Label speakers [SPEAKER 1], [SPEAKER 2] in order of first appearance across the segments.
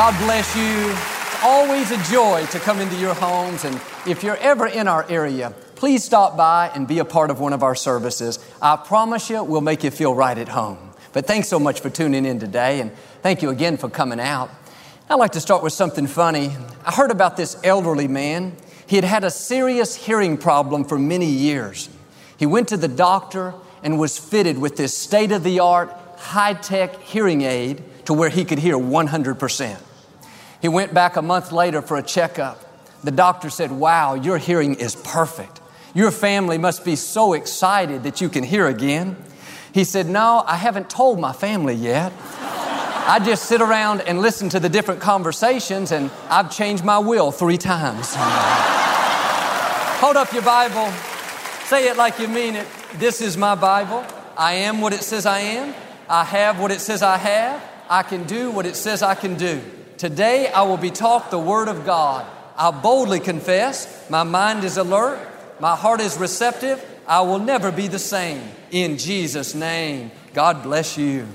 [SPEAKER 1] God bless you. It's always a joy to come into your homes. And if you're ever in our area, please stop by and be a part of one of our services. I promise you, we'll make you feel right at home. But thanks so much for tuning in today, and thank you again for coming out. I'd like to start with something funny. I heard about this elderly man. He had had a serious hearing problem for many years. He went to the doctor and was fitted with this state of the art, high tech hearing aid to where he could hear 100%. He went back a month later for a checkup. The doctor said, Wow, your hearing is perfect. Your family must be so excited that you can hear again. He said, No, I haven't told my family yet. I just sit around and listen to the different conversations, and I've changed my will three times. Hold up your Bible. Say it like you mean it. This is my Bible. I am what it says I am. I have what it says I have. I can do what it says I can do. Today I will be taught the Word of God. I boldly confess, my mind is alert, my heart is receptive, I will never be the same. In Jesus' name, God bless you.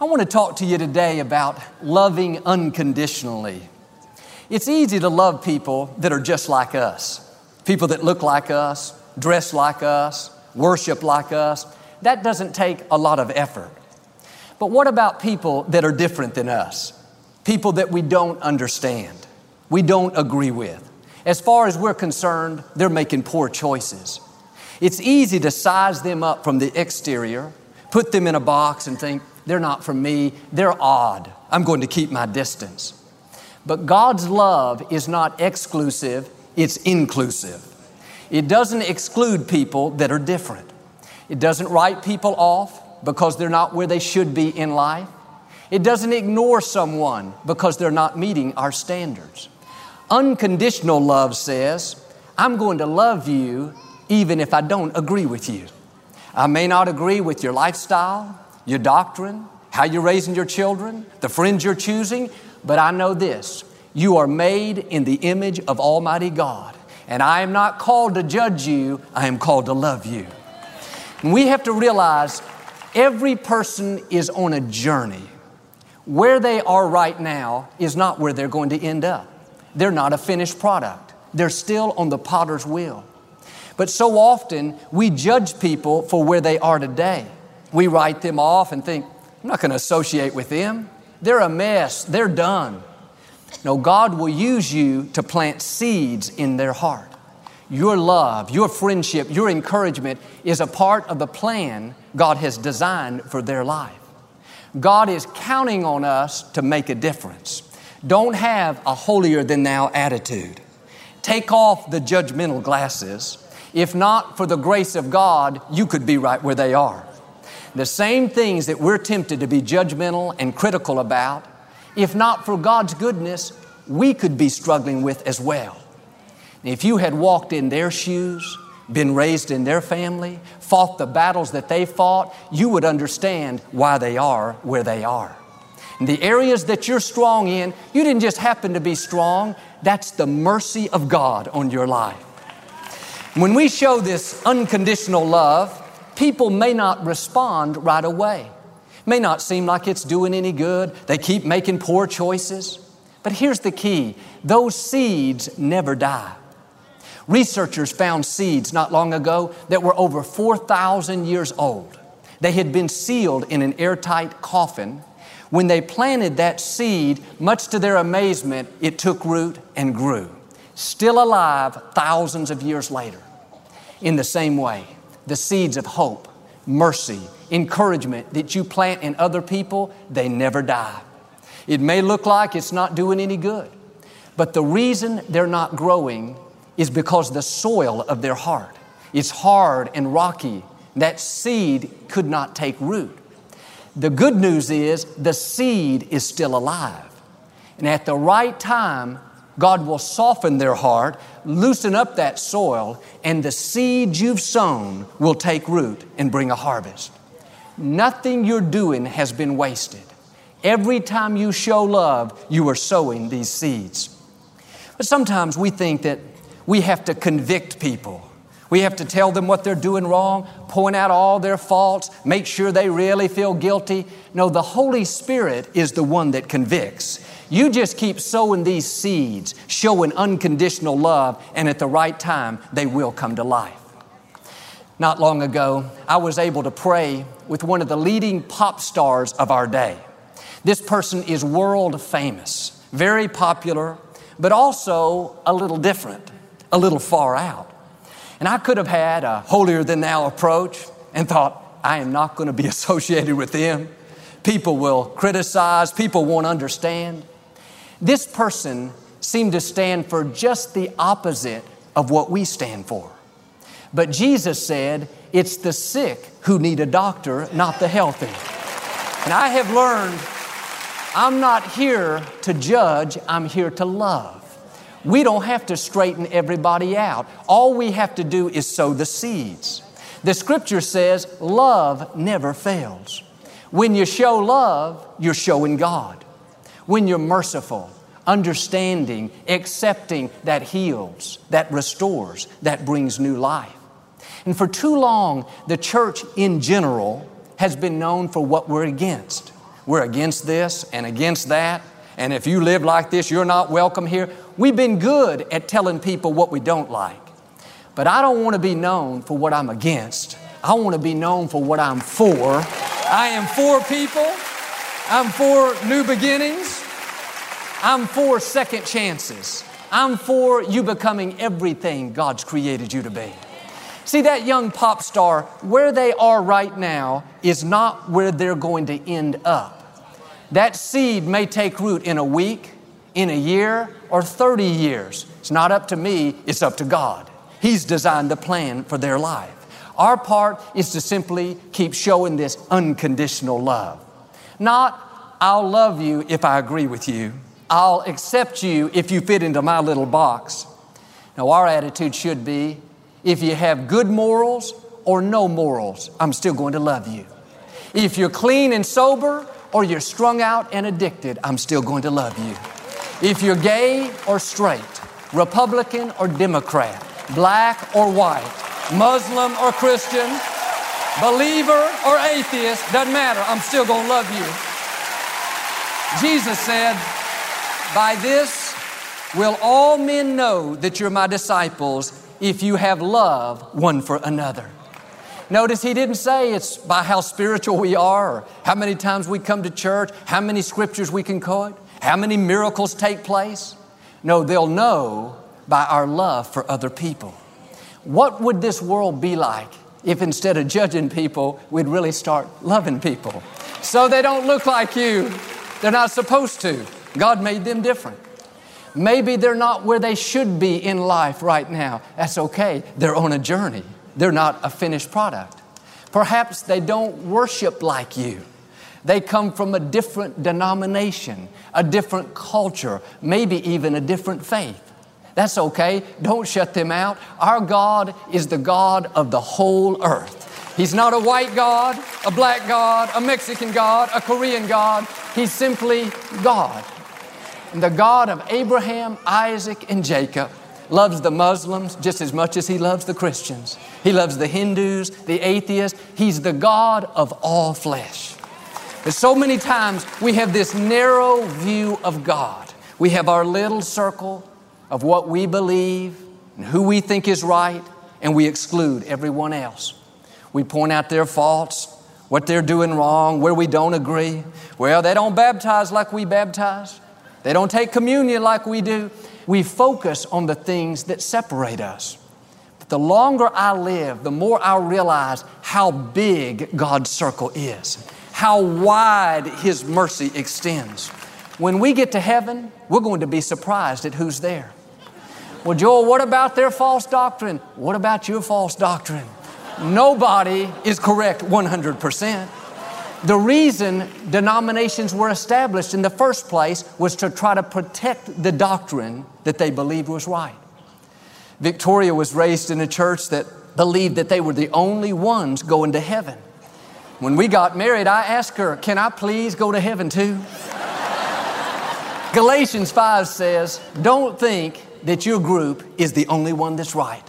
[SPEAKER 1] I want to talk to you today about loving unconditionally. It's easy to love people that are just like us, people that look like us, dress like us, worship like us. That doesn't take a lot of effort. But what about people that are different than us? People that we don't understand, we don't agree with. As far as we're concerned, they're making poor choices. It's easy to size them up from the exterior, put them in a box, and think, they're not for me, they're odd, I'm going to keep my distance. But God's love is not exclusive, it's inclusive. It doesn't exclude people that are different. It doesn't write people off because they're not where they should be in life. It doesn't ignore someone because they're not meeting our standards. Unconditional love says, I'm going to love you even if I don't agree with you. I may not agree with your lifestyle, your doctrine, how you're raising your children, the friends you're choosing, but I know this you are made in the image of Almighty God. And I am not called to judge you, I am called to love you. And we have to realize every person is on a journey where they are right now is not where they're going to end up. They're not a finished product, they're still on the potter's wheel. But so often we judge people for where they are today. We write them off and think, I'm not going to associate with them. They're a mess, they're done. No, God will use you to plant seeds in their heart. Your love, your friendship, your encouragement is a part of the plan God has designed for their life. God is counting on us to make a difference. Don't have a holier than thou attitude. Take off the judgmental glasses. If not for the grace of God, you could be right where they are. The same things that we're tempted to be judgmental and critical about, if not for God's goodness, we could be struggling with as well. If you had walked in their shoes, been raised in their family, fought the battles that they fought, you would understand why they are where they are. In the areas that you're strong in, you didn't just happen to be strong, that's the mercy of God on your life. When we show this unconditional love, people may not respond right away. May not seem like it's doing any good. They keep making poor choices. But here's the key those seeds never die. Researchers found seeds not long ago that were over 4,000 years old. They had been sealed in an airtight coffin. When they planted that seed, much to their amazement, it took root and grew, still alive thousands of years later. In the same way, the seeds of hope, mercy, encouragement that you plant in other people, they never die. It may look like it's not doing any good, but the reason they're not growing is because the soil of their heart is hard and rocky. That seed could not take root. The good news is the seed is still alive. And at the right time, God will soften their heart, loosen up that soil, and the seeds you've sown will take root and bring a harvest. Nothing you're doing has been wasted. Every time you show love, you are sowing these seeds. But sometimes we think that we have to convict people. We have to tell them what they're doing wrong, point out all their faults, make sure they really feel guilty. No, the Holy Spirit is the one that convicts. You just keep sowing these seeds, showing unconditional love, and at the right time, they will come to life. Not long ago, I was able to pray with one of the leading pop stars of our day. This person is world famous, very popular, but also a little different, a little far out. And I could have had a holier than thou approach and thought, I am not going to be associated with them. People will criticize, people won't understand. This person seemed to stand for just the opposite of what we stand for. But Jesus said, It's the sick who need a doctor, not the healthy. And I have learned I'm not here to judge, I'm here to love. We don't have to straighten everybody out. All we have to do is sow the seeds. The scripture says love never fails. When you show love, you're showing God. When you're merciful, understanding, accepting, that heals, that restores, that brings new life. And for too long, the church in general has been known for what we're against. We're against this and against that. And if you live like this, you're not welcome here. We've been good at telling people what we don't like. But I don't want to be known for what I'm against. I want to be known for what I'm for. I am for people. I'm for new beginnings. I'm for second chances. I'm for you becoming everything God's created you to be. See, that young pop star, where they are right now is not where they're going to end up. That seed may take root in a week, in a year, or 30 years. It's not up to me, it's up to God. He's designed the plan for their life. Our part is to simply keep showing this unconditional love. Not, I'll love you if I agree with you. I'll accept you if you fit into my little box. Now, our attitude should be if you have good morals or no morals, I'm still going to love you. If you're clean and sober or you're strung out and addicted, I'm still going to love you. If you're gay or straight, Republican or Democrat, black or white, Muslim or Christian, believer or atheist, doesn't matter, I'm still to love you. Jesus said, By this will all men know that you're my disciples if you have love one for another. Notice he didn't say it's by how spiritual we are, how many times we come to church, how many scriptures we can quote, how many miracles take place. No, they'll know by our love for other people. What would this world be like if instead of judging people, we'd really start loving people? So they don't look like you. They're not supposed to. God made them different. Maybe they're not where they should be in life right now. That's okay. They're on a journey. They're not a finished product. Perhaps they don't worship like you. They come from a different denomination, a different culture, maybe even a different faith. That's okay. Don't shut them out. Our God is the God of the whole earth. He's not a white God, a black God, a Mexican God, a Korean God. He's simply God. And the God of Abraham, Isaac, and Jacob loves the Muslims just as much as he loves the Christians. He loves the Hindus, the atheists. He's the God of all flesh. But so many times we have this narrow view of God. We have our little circle of what we believe and who we think is right, and we exclude everyone else. We point out their faults, what they're doing wrong, where we don't agree. Well, they don't baptize like we baptize. They don't take communion like we do we focus on the things that separate us. But the longer I live, the more I realize how big God's circle is, how wide His mercy extends. When we get to heaven, we're going to be surprised at who's there. Well, Joel, what about their false doctrine? What about your false doctrine? Nobody is correct 100%. The reason denominations were established in the first place was to try to protect the doctrine that they believed was right. Victoria was raised in a church that believed that they were the only ones going to heaven. When we got married, I asked her, Can I please go to heaven too? Galatians 5 says, Don't think that your group is the only one that's right.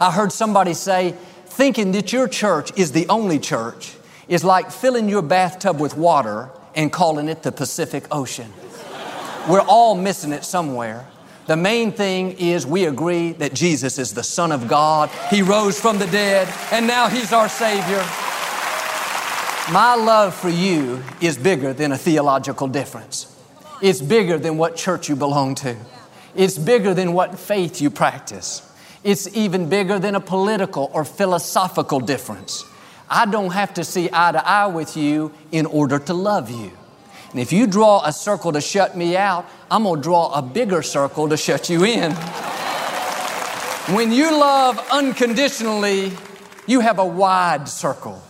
[SPEAKER 1] I heard somebody say, Thinking that your church is the only church is like filling your bathtub with water and calling it the Pacific Ocean. We're all missing it somewhere. The main thing is we agree that Jesus is the Son of God. He rose from the dead, and now He's our Savior. My love for you is bigger than a theological difference. It's bigger than what church you belong to. It's bigger than what faith you practice. It's even bigger than a political or philosophical difference. I don't have to see eye to eye with you in order to love you. And if you draw a circle to shut me out, I'm to draw a bigger circle to shut you in. when you love unconditionally, you have a wide circle.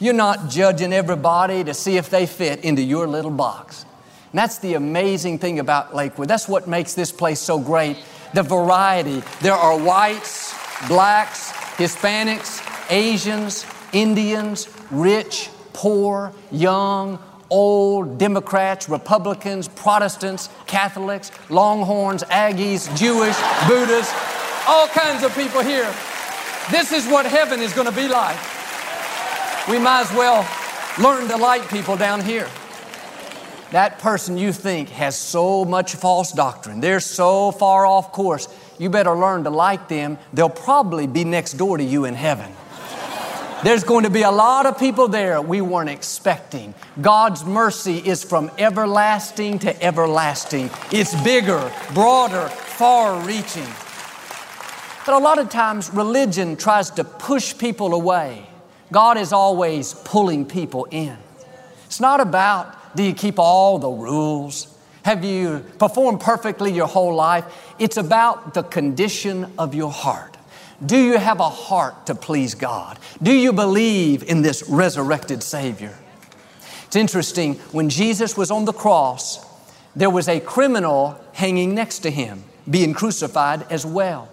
[SPEAKER 1] You're not judging everybody to see if they fit into your little box. And that's the amazing thing about Lakewood. That's what makes this place so great. The variety. There are whites, blacks, Hispanics, Asians, Indians, rich, poor, young, old, Democrats, Republicans, Protestants, Catholics, Longhorns, Aggies, Jewish, Buddhists, all kinds of people here. This is what heaven is going to be like. We might as well learn to like people down here. That person you think has so much false doctrine, they're so far off course, you better learn to like them. They'll probably be next door to you in heaven. There's going to be a lot of people there we weren't expecting. God's mercy is from everlasting to everlasting. It's bigger, broader, far reaching. But a lot of times religion tries to push people away. God is always pulling people in. It's not about do you keep all the rules? Have you performed perfectly your whole life? It's about the condition of your heart. Do you have a heart to please God? Do you believe in this resurrected Savior? It's interesting, when Jesus was on the cross, there was a criminal hanging next to him, being crucified as well.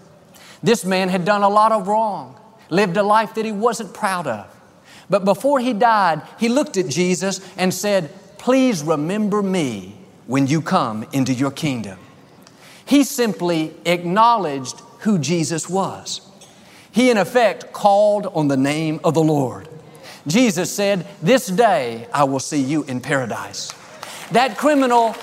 [SPEAKER 1] This man had done a lot of wrong, lived a life that he wasn't proud of. But before he died, he looked at Jesus and said, Please remember me when you come into your kingdom. He simply acknowledged who Jesus was. He, in effect, called on the name of the Lord. Jesus said, This day I will see you in paradise. That criminal,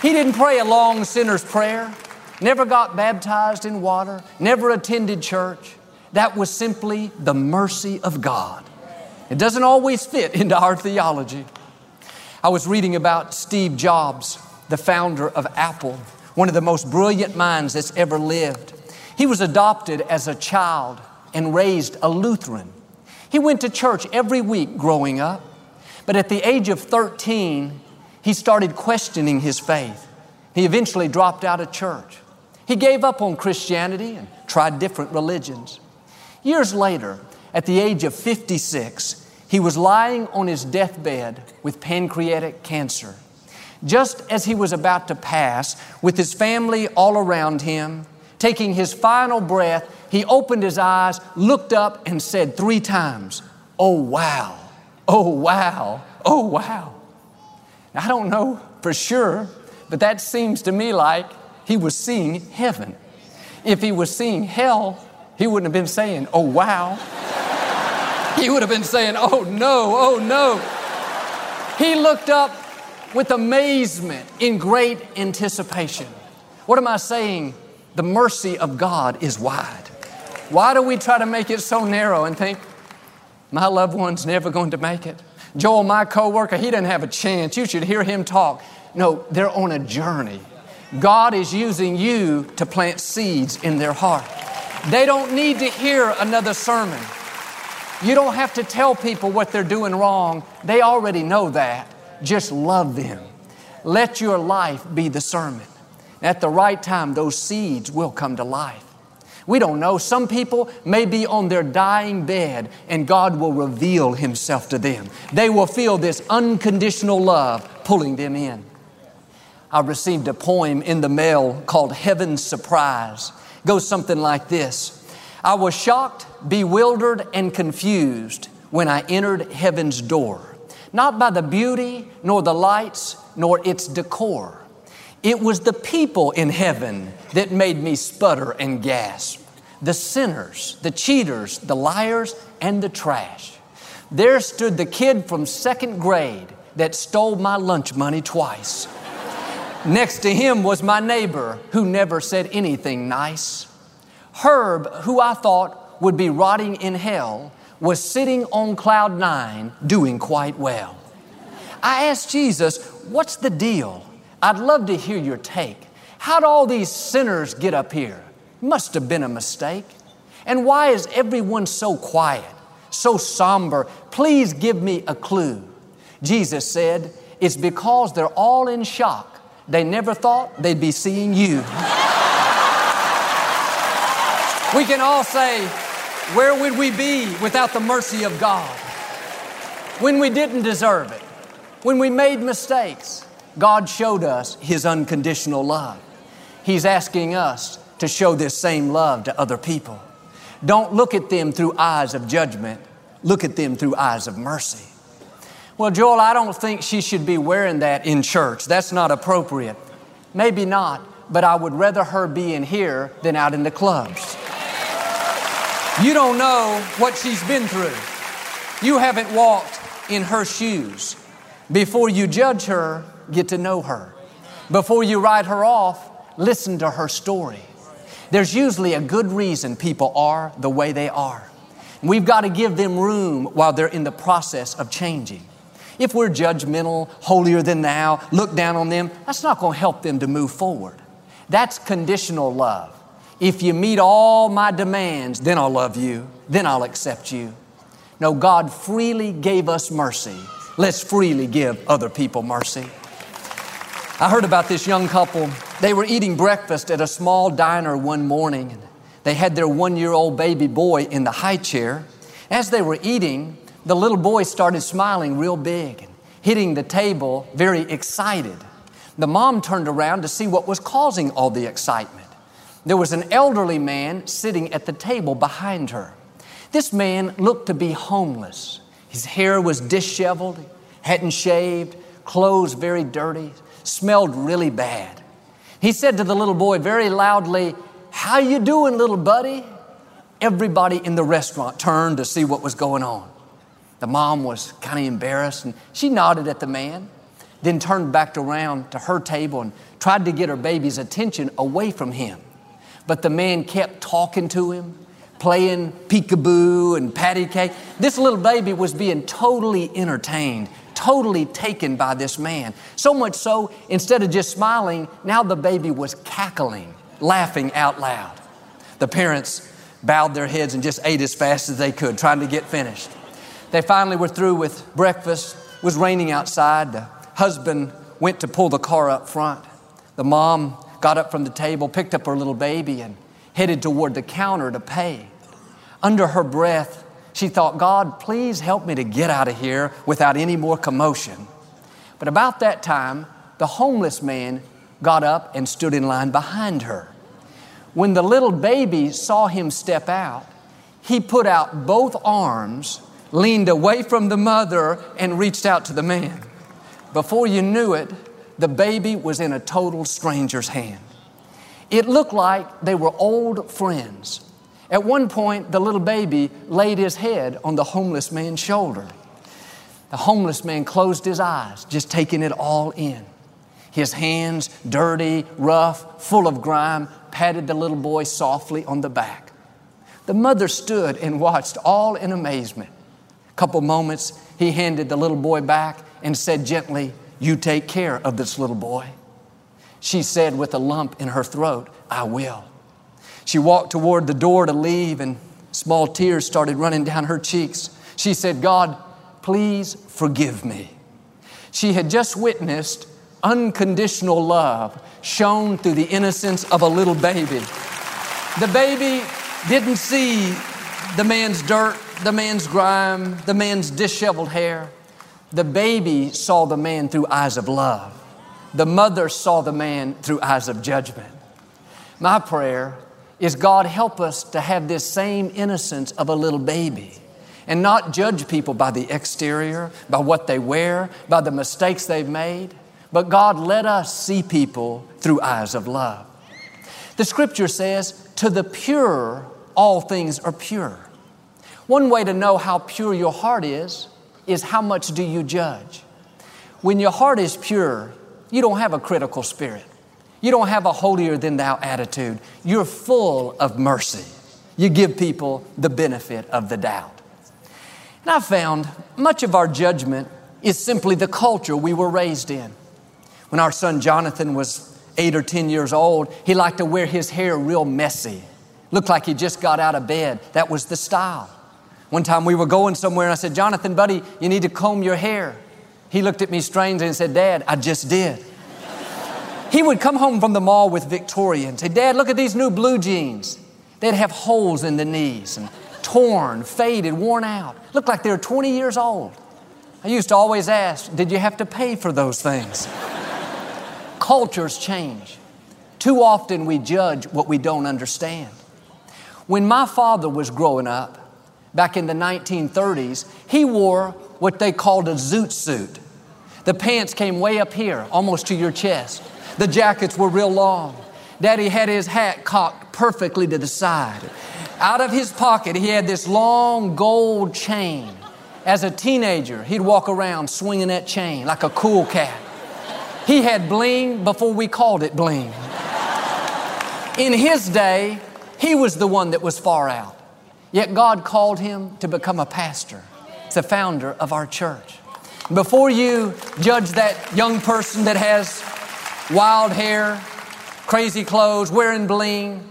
[SPEAKER 1] he didn't pray a long sinner's prayer, never got baptized in water, never attended church. That was simply the mercy of God. It doesn't always fit into our theology. I was reading about Steve Jobs, the founder of Apple, one of the most brilliant minds that's ever lived. He was adopted as a child and raised a Lutheran. He went to church every week growing up, but at the age of 13, he started questioning his faith. He eventually dropped out of church. He gave up on Christianity and tried different religions. Years later, at the age of 56, he was lying on his deathbed with pancreatic cancer. Just as he was about to pass, with his family all around him, taking his final breath, he opened his eyes, looked up, and said three times, Oh, wow, oh, wow, oh, wow. Now, I don't know for sure, but that seems to me like he was seeing heaven. If he was seeing hell, he wouldn't have been saying, Oh, wow. he would have been saying, Oh, no, oh, no. He looked up with amazement in great anticipation. What am I saying? the mercy of God is wide. Why do we try to make it so narrow and think, my loved one's never going to make it? Joel, my coworker, he doesn't have a chance. You should hear him talk. No, they're on a journey. God is using you to plant seeds in their heart. They don't need to hear another sermon. You don't have to tell people what they're doing wrong. They already know that. Just love them. Let your life be the sermon. At the right time, those seeds will come to life. We don't know. Some people may be on their dying bed and God will reveal Himself to them. They will feel this unconditional love pulling them in. I received a poem in the mail called Heaven's Surprise. Goes something like this I was shocked, bewildered, and confused when I entered heaven's door, not by the beauty, nor the lights, nor its decor. It was the people in heaven that made me sputter and gasp. The sinners, the cheaters, the liars, and the trash. There stood the kid from second grade that stole my lunch money twice. Next to him was my neighbor who never said anything nice. Herb, who I thought would be rotting in hell, was sitting on cloud nine doing quite well. I asked Jesus, What's the deal? I'd love to hear your take. How'd all these sinners get up here? Must have been a mistake. And why is everyone so quiet, so somber? Please give me a clue. Jesus said, It's because they're all in shock. They never thought they'd be seeing you. we can all say, Where would we be without the mercy of God? When we didn't deserve it, when we made mistakes, God showed us His unconditional love. He's asking us to show this same love to other people. Don't look at them through eyes of judgment, look at them through eyes of mercy. Well, Joel, I don't think she should be wearing that in church. That's not appropriate. Maybe not, but I would rather her be in here than out in the clubs. You don't know what she's been through. You haven't walked in her shoes. Before you judge her, get to know her. Before you write her off, listen to her story. There's usually a good reason people are the way they are. We've got to give them room while they're in the process of changing. If we're judgmental, holier than thou, look down on them, that's not going to help them to move forward. That's conditional love. If you meet all my demands, then I'll love you, then I'll accept you. No, God freely gave us mercy. Let's freely give other people mercy. I heard about this young couple. They were eating breakfast at a small diner one morning. They had their one year old baby boy in the high chair. As they were eating, the little boy started smiling real big and hitting the table very excited. The mom turned around to see what was causing all the excitement. There was an elderly man sitting at the table behind her. This man looked to be homeless. His hair was disheveled, hadn't shaved, clothes very dirty smelled really bad. He said to the little boy very loudly, How you doing, little buddy? Everybody in the restaurant turned to see what was going on. The mom was kind of embarrassed and she nodded at the man, then turned back around to her table and tried to get her baby's attention away from him. But the man kept talking to him, playing peekaboo and patty cake. This little baby was being totally entertained totally taken by this man. So much so, instead of just smiling, now the baby was cackling, laughing out loud. The parents bowed their heads and just ate as fast as they could, trying to get finished. They finally were through with breakfast. It was raining outside. The husband went to pull the car up front. The mom got up from the table, picked up her little baby, and headed toward the counter to pay. Under her breath, she thought, God, please help me to get out of here without any more commotion. But about that time, the homeless man got up and stood in line behind her. When the little baby saw him step out, he put out both arms, leaned away from the mother, and reached out to the man. Before you knew it, the baby was in a total stranger's hand. It looked like they were old friends. At one point, the little baby laid his head on the homeless man's shoulder. The homeless man closed his eyes, just taking it all in. His hands, dirty, rough, full of grime, patted the little boy softly on the back. The mother stood and watched all in amazement. A couple moments, he handed the little boy back and said gently, You take care of this little boy. She said with a lump in her throat, I will. She walked toward the door to leave, and small tears started running down her cheeks. She said, God, please forgive me. She had just witnessed unconditional love shown through the innocence of a little baby. The baby didn't see the man's dirt, the man's grime, the man's disheveled hair. The baby saw the man through eyes of love. The mother saw the man through eyes of judgment. My prayer is God help us to have this same innocence of a little baby and not judge people by the exterior, by what they wear, by the mistakes they've made. But God, let us see people through eyes of love. The scripture says, To the pure, all things are pure. One way to know how pure your heart is, is how much do you judge? When your heart is pure, you don't have a critical spirit. You don't have a holier than thou attitude. You're full of mercy. You give people the benefit of the doubt. And I found much of our judgment is simply the culture we were raised in. When our son Jonathan was eight or 10 years old, he liked to wear his hair real messy. Looked like he just got out of bed. That was the style. One time we were going somewhere and I said, Jonathan, buddy, you need to comb your hair. He looked at me strangely and said, Dad, I just did. he would come home from the mall with Victoria and say, Dad, look at these new blue jeans. They'd have holes in the knees and torn, faded, worn out. Looked like they were 20 years old. I used to always ask, Did you have to pay for those things? Cultures change. Too often we judge what we don't understand. When my father was growing up, back in the 1930s, he wore what they called a zoot suit. The pants came way up here, almost to your chest. The jackets were real long. Daddy had his hat cocked perfectly to the side. Out of his pocket, he had this long gold chain. As a teenager, he'd walk around swinging that chain like a cool cat. He had bling before we called it bling. In his day, he was the one that was far out. Yet God called him to become a pastor, the founder of our church. Before you judge that young person that has wild hair, crazy clothes, wearing bling,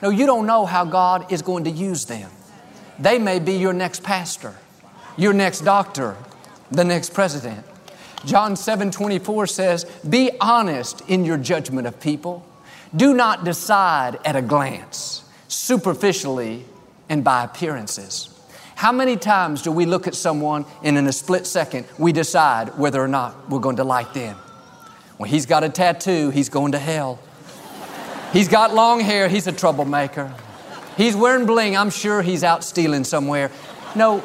[SPEAKER 1] no, you don't know how God is going to use them. They may be your next pastor, your next doctor, the next president. John 7 24 says, Be honest in your judgment of people. Do not decide at a glance, superficially and by appearances. How many times do we look at someone and in a split second we decide whether or not we're going to like them? Well, he's got a tattoo, he's going to hell. He's got long hair, he's a troublemaker. He's wearing bling, I'm sure he's out stealing somewhere. No,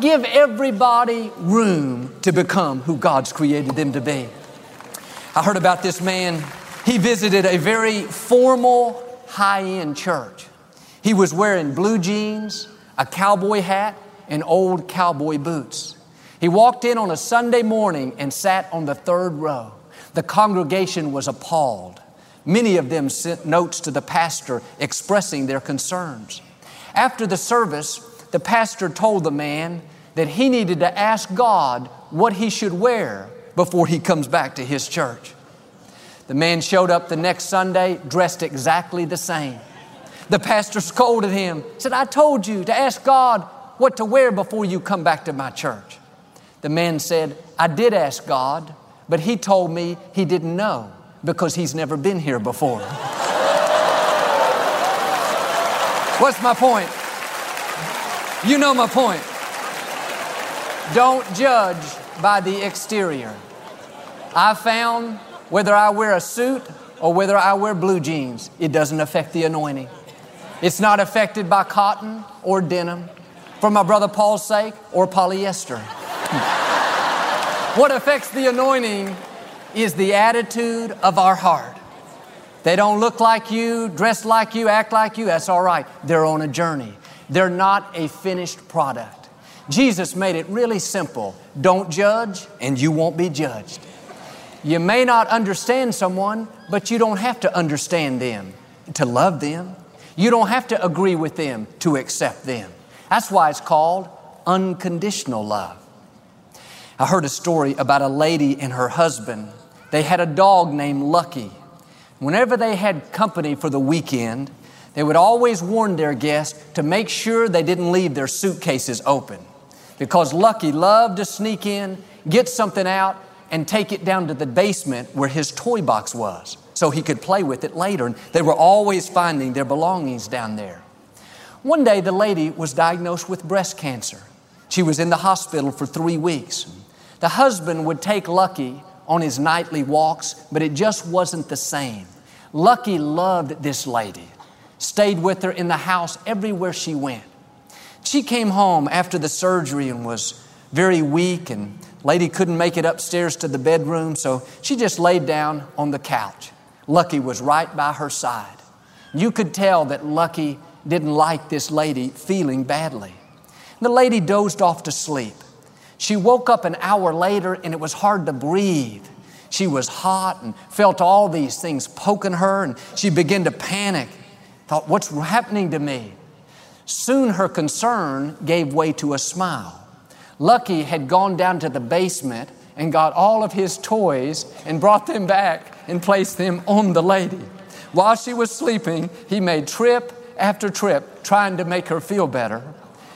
[SPEAKER 1] give everybody room to become who God's created them to be. I heard about this man. He visited a very formal, high end church. He was wearing blue jeans, a cowboy hat, and old cowboy boots. He walked in on a Sunday morning and sat on the third row. The congregation was appalled. Many of them sent notes to the pastor expressing their concerns. After the service, the pastor told the man that he needed to ask God what he should wear before he comes back to his church. The man showed up the next Sunday dressed exactly the same. The pastor scolded him, said, I told you to ask God what to wear before you come back to my church. The man said, I did ask God, but he told me he didn't know because he's never been here before. What's my point? You know my point. Don't judge by the exterior. I found whether I wear a suit or whether I wear blue jeans, it doesn't affect the anointing. It's not affected by cotton or denim, for my brother Paul's sake, or polyester. what affects the anointing is the attitude of our heart. They don't look like you, dress like you, act like you, that's all right. They're on a journey. They're not a finished product. Jesus made it really simple. Don't judge, and you won't be judged. You may not understand someone, but you don't have to understand them to love them. You don't have to agree with them to accept them. That's why it's called unconditional love. I heard a story about a lady and her husband they had a dog named Lucky. Whenever they had company for the weekend, they would always warn their guests to make sure they didn't leave their suitcases open because Lucky loved to sneak in, get something out, and take it down to the basement where his toy box was. So he could play with it later. And they were always finding their belongings down there. One day, the lady was diagnosed with breast cancer. She was in the hospital for three weeks. The husband would take Lucky on his nightly walks, but it just wasn't the same. Lucky loved this lady, stayed with her in the house everywhere she went. She came home after the surgery and was very weak and lady couldn't make it upstairs to the bedroom, so she just laid down on the couch. Lucky was right by her side. You could tell that Lucky didn't like this lady feeling badly. The lady dozed off to sleep. She woke up an hour later and it was hard to breathe. She was hot and felt all these things poking her, and she began to panic. Thought, what's happening to me? Soon her concern gave way to a smile. Lucky had gone down to the basement and got all of his toys and brought them back and placed them on the lady. While she was sleeping, he made trip after trip trying to make her feel better.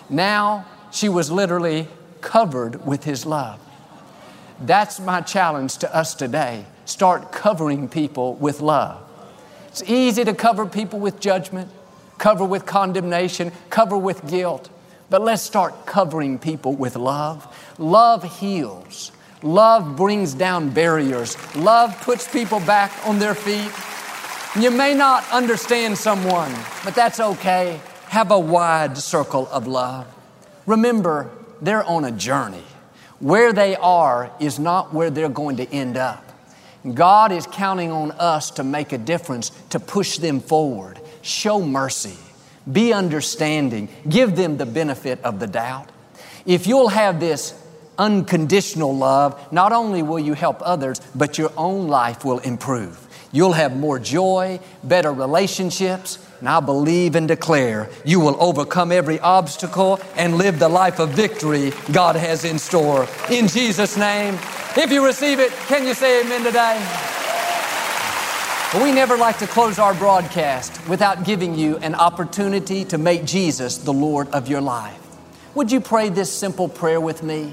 [SPEAKER 1] Now she was literally covered with His love. That's my challenge to us today. Start covering people with love. It's easy to cover people with judgment, cover with condemnation, cover with guilt, but let's start covering people with love. Love heals. Love brings down barriers. Love puts people back on their feet. You may not understand someone, but that's okay. Have a wide circle of love. Remember, they're on a journey. Where they are is not where they're going to end up. God is counting on us to make a difference, to push them forward. Show mercy. Be understanding. Give them the benefit of the doubt. If you'll have this unconditional love, not only will you help others, but your own life will improve. You'll have more joy, better relationships, and I believe and declare you will overcome every obstacle and live the life of victory God has in store. In Jesus' name. If you receive it, can you say amen today? We never like to close our broadcast without giving you an opportunity to make Jesus the Lord of your life. Would you pray this simple prayer with me?